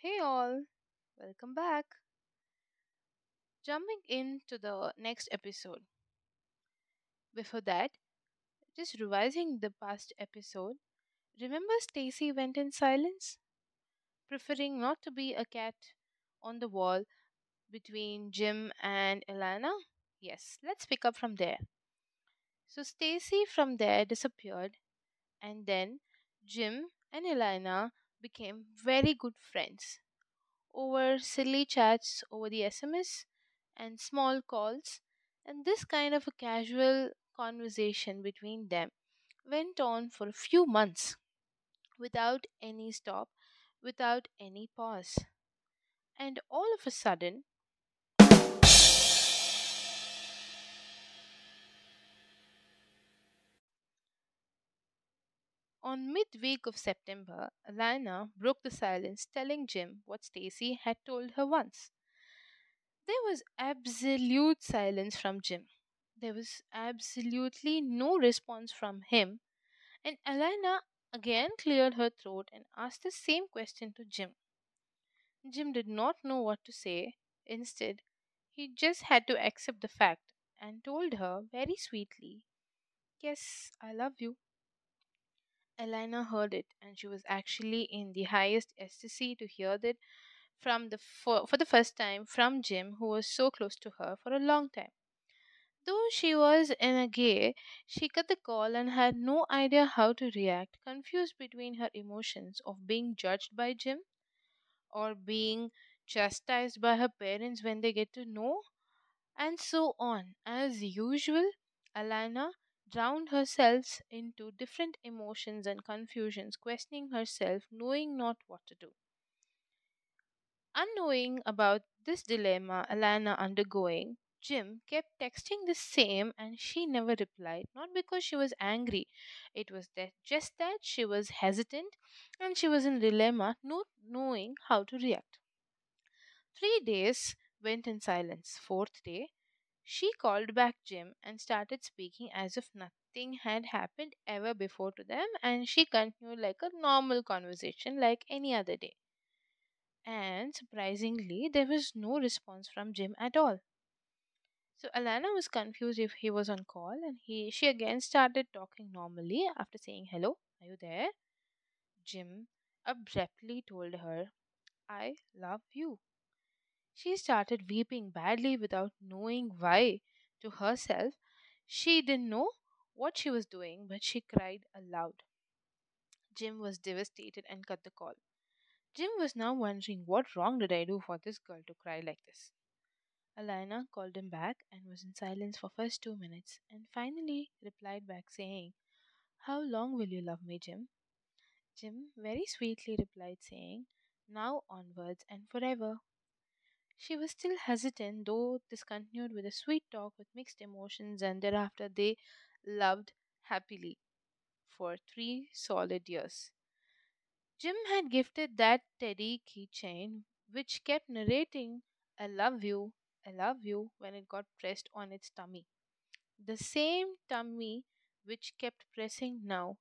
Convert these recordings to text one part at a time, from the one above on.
Hey all, welcome back. Jumping into the next episode. Before that, just revising the past episode. Remember Stacy went in silence, preferring not to be a cat on the wall between Jim and Elana? Yes, let's pick up from there. So Stacy from there disappeared and then Jim and Elena became very good friends over silly chats over the SMS and small calls, and this kind of a casual conversation between them went on for a few months without any stop, without any pause. And all of a sudden, on midweek of September, Alana broke the silence, telling Jim what Stacy had told her once. There was absolute silence from Jim. There was absolutely no response from him, and Alana again cleared her throat and asked the same question to Jim. Jim did not know what to say. Instead, he just had to accept the fact and told her very sweetly, Yes, I love you. Elena heard it, and she was actually in the highest ecstasy to hear that from the for, for the first time from Jim, who was so close to her for a long time. Though she was in a gay, she cut the call and had no idea how to react, confused between her emotions of being judged by Jim or being chastised by her parents when they get to know, and so on. As usual, Alana drowned herself into different emotions and confusions, questioning herself, knowing not what to do. Unknowing about this dilemma Alana undergoing, Jim kept texting the same and she never replied. Not because she was angry, it was that just that she was hesitant and she was in dilemma, not knowing how to react. Three days went in silence. Fourth day, she called back Jim and started speaking as if nothing had happened ever before to them, and she continued like a normal conversation like any other day. And surprisingly, there was no response from Jim at all. So Alana was confused if he was on call, and he she again started talking normally after saying hello, are you there? Jim abruptly told her, I love you. She started weeping badly without knowing why. To herself, she didn't know what she was doing, but she cried aloud. Jim was devastated and cut the call. Jim was now wondering what wrong did I do for this girl to cry like this. Alina called him back and was in silence for first two minutes and finally replied back saying, How long will you love me, Jim? Jim very sweetly replied saying, Now onwards and forever. She was still hesitant, though this continued with a sweet talk with mixed emotions, and thereafter they loved happily for three solid years. Jim had gifted that teddy keychain, which kept narrating, I love you, I love you, when it got pressed on its tummy. The same tummy which kept pressing now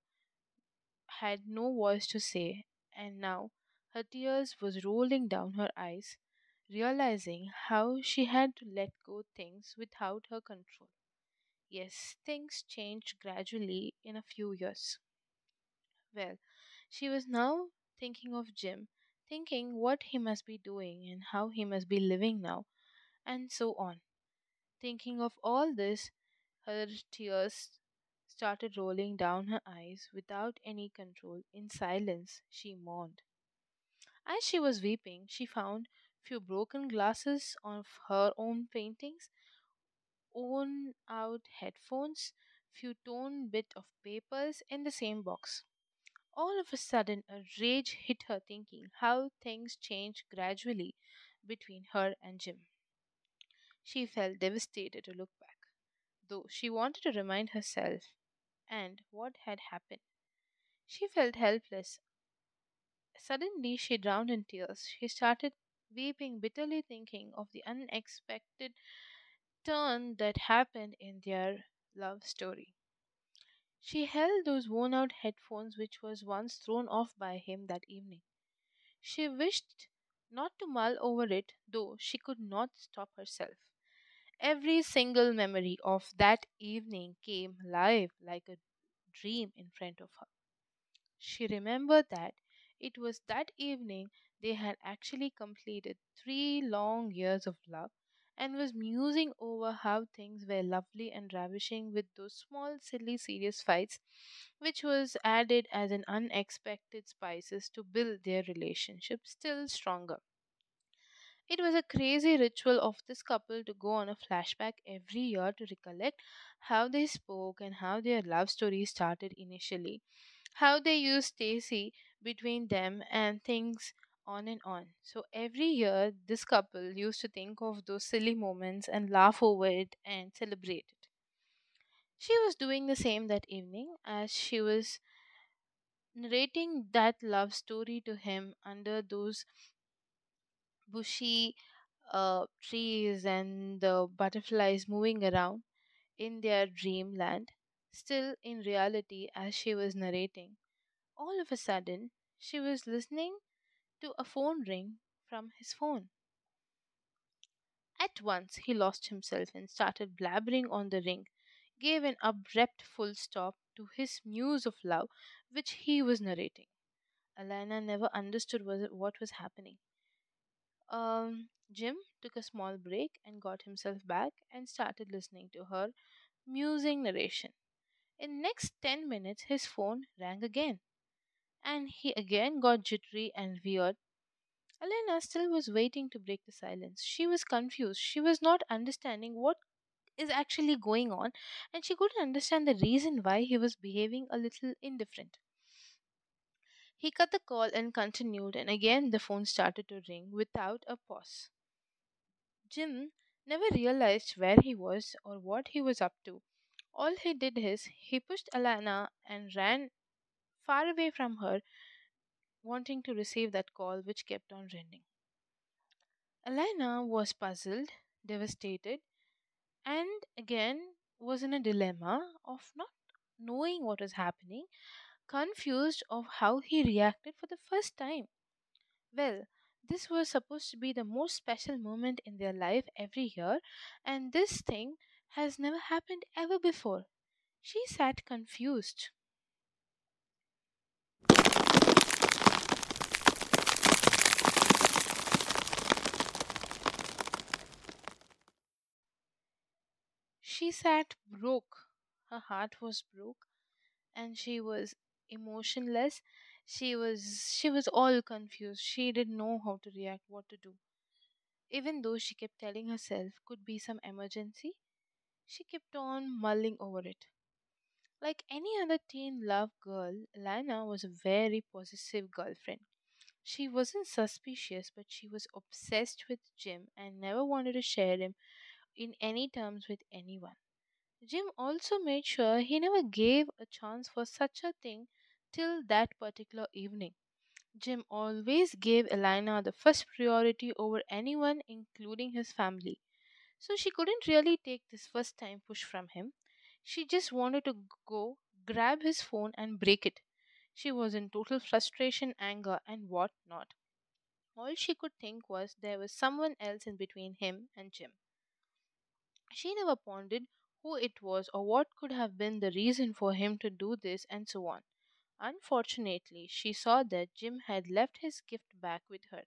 had no voice to say, and now her tears was rolling down her eyes, realizing how she had to let go things without her control. Yes, things changed gradually in a few years. Well, she was now thinking of Jim, thinking what he must be doing and how he must be living now, and so on. Thinking of all this, her tears started rolling down her eyes without any control. In silence, she mourned. As she was weeping, she found few broken glasses of her own paintings, worn out headphones, few torn bit of papers in the same box. All of a sudden, a rage hit her, thinking how things changed gradually between her and Jim. She felt devastated to look back, though she wanted to remind herself and what had happened. She felt helpless. Suddenly, she drowned in tears. She started weeping bitterly, thinking of the unexpected turn that happened in their love story. She held those worn out headphones which was once thrown off by him that evening. She wished not to mull over it, though she could not stop herself. Every single memory of that evening came alive like a dream in front of her. She remembered that it was that evening they had actually completed three long years of love and was musing over how things were lovely and ravishing with those small, silly, serious fights, which was added as an unexpected spices to build their relationship still stronger. It was a crazy ritual of this couple to go on a flashback every year to recollect how they spoke and how their love story started initially, how they used Stacy between them, and things on and on. So every year, this couple used to think of those silly moments and laugh over it and celebrate it. She was doing the same that evening as she was narrating that love story to him under those bushy uh, trees and the butterflies moving around in their dreamland. Still, in reality, as she was narrating, all of a sudden she was listening to a phone ring from his phone. At once he lost himself and started blabbering on the ring, gave an abrupt full stop to his muse of love which he was narrating. Alana never understood what was happening. Um, Jim took a small break and got himself back and started listening to her musing narration. In next 10 minutes his phone rang again and he again got jittery and weird. Elena still was waiting to break the silence. She was confused. She was not understanding what is actually going on and she couldn't understand the reason why he was behaving a little indifferent. He cut the call and continued and again the phone started to ring without a pause. Jim never realized where he was or what he was up to. All he did is he pushed Alana and ran far away from her, wanting to receive that call which kept on ringing. Alana was puzzled, devastated, and again was in a dilemma of not knowing what was happening, confused of how he reacted for the first time. Well, this was supposed to be the most special moment in their life every year, and this thing has never happened ever before. She sat confused. She sat broke. Her heart was broke and she was emotionless. She was she was all confused. She didn't know how to react, what to do. Even though she kept telling herself could be some emergency, she kept on mulling over it. Like any other teen love girl, Lana was a very possessive girlfriend. She wasn't suspicious, but she was obsessed with Jim and never wanted to share him in any terms with anyone. Jim also made sure he never gave a chance for such a thing till that particular evening. Jim always gave Elena the first priority over anyone, including his family. So she couldn't really take this first time push from him. She just wanted to go, grab his phone, and break it. She was in total frustration, anger, and what not. All she could think was there was someone else in between him and Jim. She never pondered who it was or what could have been the reason for him to do this and so on. Unfortunately, she saw that Jim had left his gift back with her.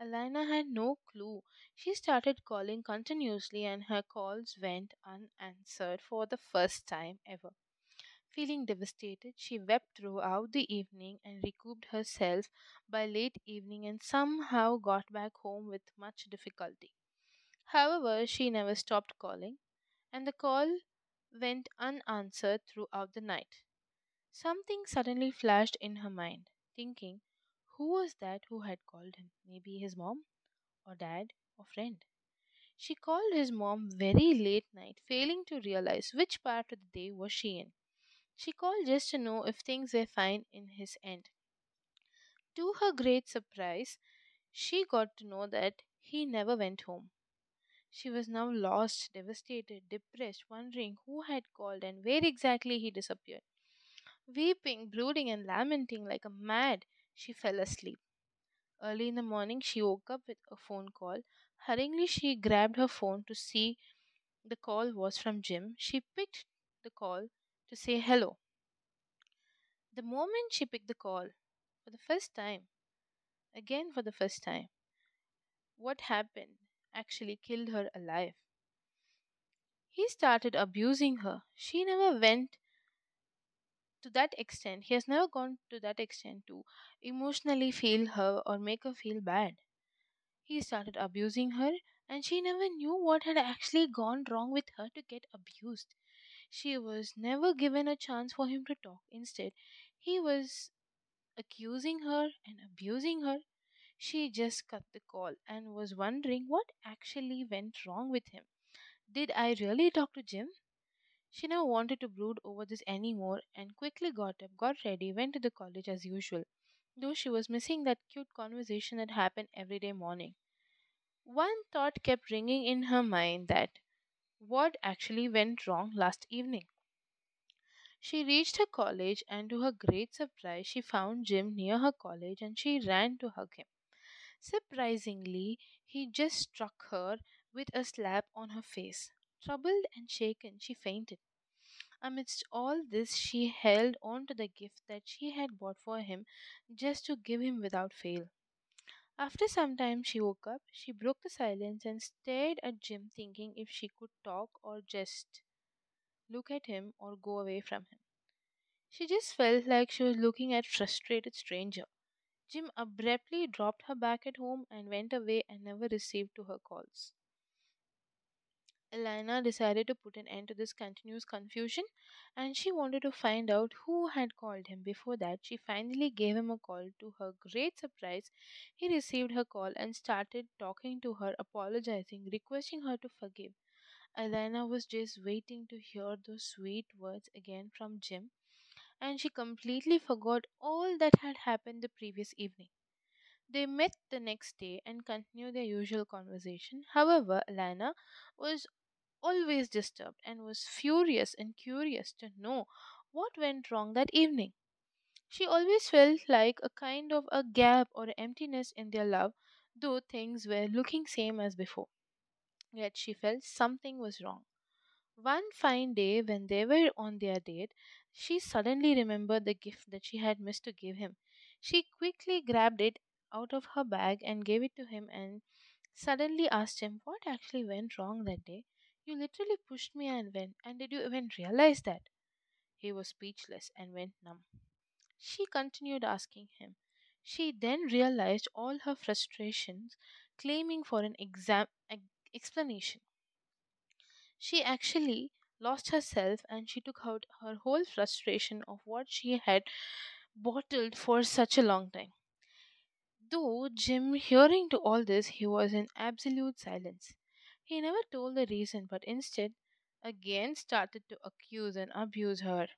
Alina had no clue. She started calling continuously and her calls went unanswered for the first time ever. Feeling devastated, she wept throughout the evening and recouped herself by late evening and somehow got back home with much difficulty. However, she never stopped calling, and the call went unanswered throughout the night. Something suddenly flashed in her mind, thinking, who was that who had called him? Maybe his mom, or dad, or friend. She called his mom very late night, failing to realize which part of the day was she in. She called just to know if things were fine in his end. To her great surprise, she got to know that he never went home. She was now lost, devastated, depressed, wondering who had called and where exactly he disappeared. Weeping, brooding, and lamenting like a mad, she fell asleep. Early in the morning, she woke up with a phone call. Hurriedly, she grabbed her phone to see the call was from Jim. She picked the call to say hello. The moment she picked the call, for the first time, again for the first time, what happened actually killed her alive. He started abusing her. She never went to that extent. He has never gone to that extent to emotionally feel her or make her feel bad. He started abusing her, and she never knew what had actually gone wrong with her to get abused. She was never given a chance for him to talk. Instead, he was accusing her and abusing her. She just cut the call and was wondering what actually went wrong with him. Did I really talk to Jim? She never wanted to brood over this anymore and quickly got up, got ready, went to the college as usual, though she was missing that cute conversation that happened every day morning. One thought kept ringing in her mind that what actually went wrong last evening. She reached her college, and to her great surprise, she found Jim near her college and she ran to hug him. Surprisingly, he just struck her with a slap on her face. Troubled and shaken, she fainted. Amidst all this, she held on to the gift that she had bought for him just to give him without fail. After some time, she woke up. She broke the silence and stared at Jim, thinking if she could talk or just look at him or go away from him. She just felt like she was looking at a frustrated stranger. Jim abruptly dropped her back at home and went away and never received to her calls. Elena decided to put an end to this continuous confusion and she wanted to find out who had called him. Before that, she finally gave him a call. To her great surprise, he received her call and started talking to her, apologizing, requesting her to forgive. Elena was just waiting to hear those sweet words again from Jim, and she completely forgot all that had happened the previous evening. They met the next day and continued their usual conversation. However, Elena was always disturbed and was furious and curious to know what went wrong that evening. She always felt like a kind of a gap or emptiness in their love, though things were looking same as before. Yet she felt something was wrong. One fine day, when they were on their date, she suddenly remembered the gift that she had missed to give him. She quickly grabbed it out of her bag and gave it to him and suddenly asked him what actually went wrong that day. You literally pushed me and went, and did you even realize that? He was speechless and went numb. She continued asking him. She then realized all her frustrations, claiming for an exam- explanation. She actually lost herself and she took out her whole frustration of what she had bottled for such a long time. Though Jim, hearing to all this, he was in absolute silence. He never told the reason, but instead again started to accuse and abuse her.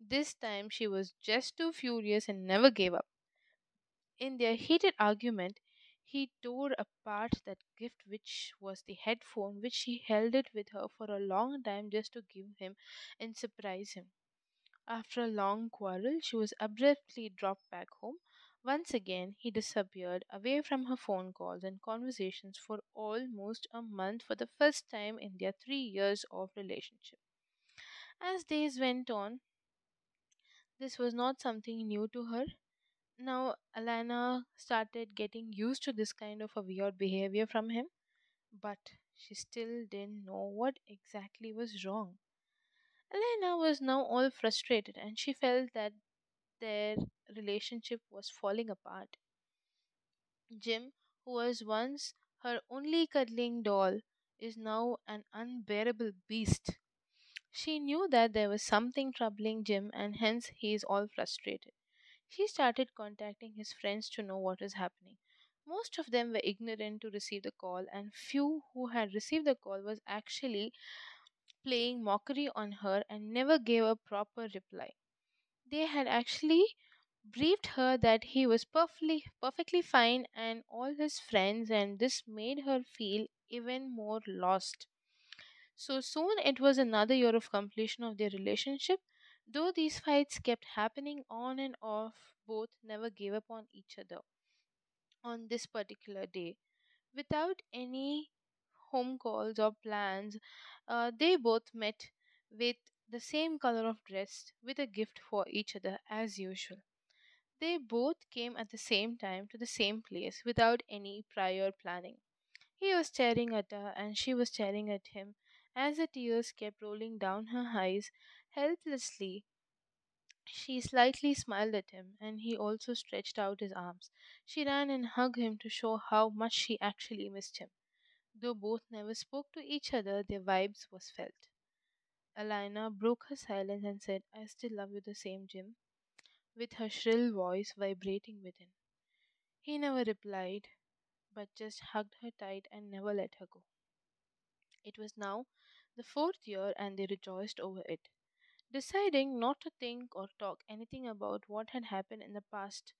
This time she was just too furious and never gave up. In their heated argument, he tore apart that gift, which was the headphone, which she held it with her for a long time just to give him and surprise him. After a long quarrel, she was abruptly dropped back home. Once again, he disappeared away from her phone calls and conversations for almost a month for the first time in their three years of relationship. As days went on, this was not something new to her. Now, Alana started getting used to this kind of a weird behavior from him, but she still didn't know what exactly was wrong. Elena was now all frustrated and she felt that their relationship was falling apart. Jim, who was once her only cuddling doll, is now an unbearable beast. She knew that there was something troubling Jim and hence he is all frustrated. She started contacting his friends to know what is happening. Most of them were ignorant to receive the call, and few who had received the call was actually playing mockery on her and never gave a proper reply. They had actually briefed her that he was perfectly perfectly fine and all his friends and this made her feel even more lost. So soon it was another year of completion of their relationship. Though these fights kept happening on and off, both never gave up on each other. on this particular day. Without any home calls or plans, uh, they both met with the same color of dress with a gift for each other as usual. They both came at the same time to the same place without any prior planning. He was staring at her and she was staring at him as the tears kept rolling down her eyes helplessly. She slightly smiled at him, and he also stretched out his arms. She ran and hugged him to show how much she actually missed him. Though both never spoke to each other, their vibes was felt. Alina broke her silence and said, I still love you the same, Jim, with her shrill voice vibrating within. He never replied, but just hugged her tight and never let her go. It was now the fourth year, and they rejoiced over it, deciding not to think or talk anything about what had happened in the past